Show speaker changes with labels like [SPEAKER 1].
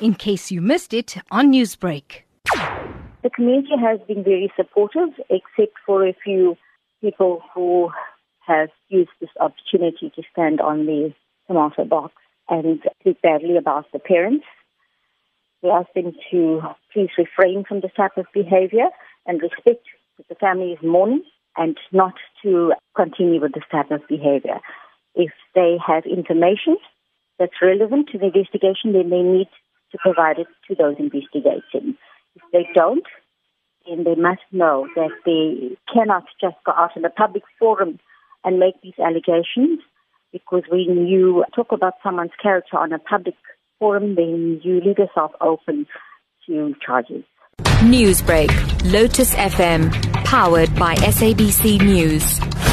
[SPEAKER 1] in case you missed it on Newsbreak.
[SPEAKER 2] The community has been very supportive, except for a few people who have used this opportunity to stand on the tomato box and speak badly about the parents. We ask them to please refrain from this type of behavior and respect that the family is mourning and not to continue with this type of behavior. If they have information that's relevant to the investigation, then they need to provide it to those investigating. If they don't, then they must know that they cannot just go out in a public forum and make these allegations because when you talk about someone's character on a public forum, then you leave yourself open to charges.
[SPEAKER 3] Newsbreak, Lotus FM, powered by SABC News.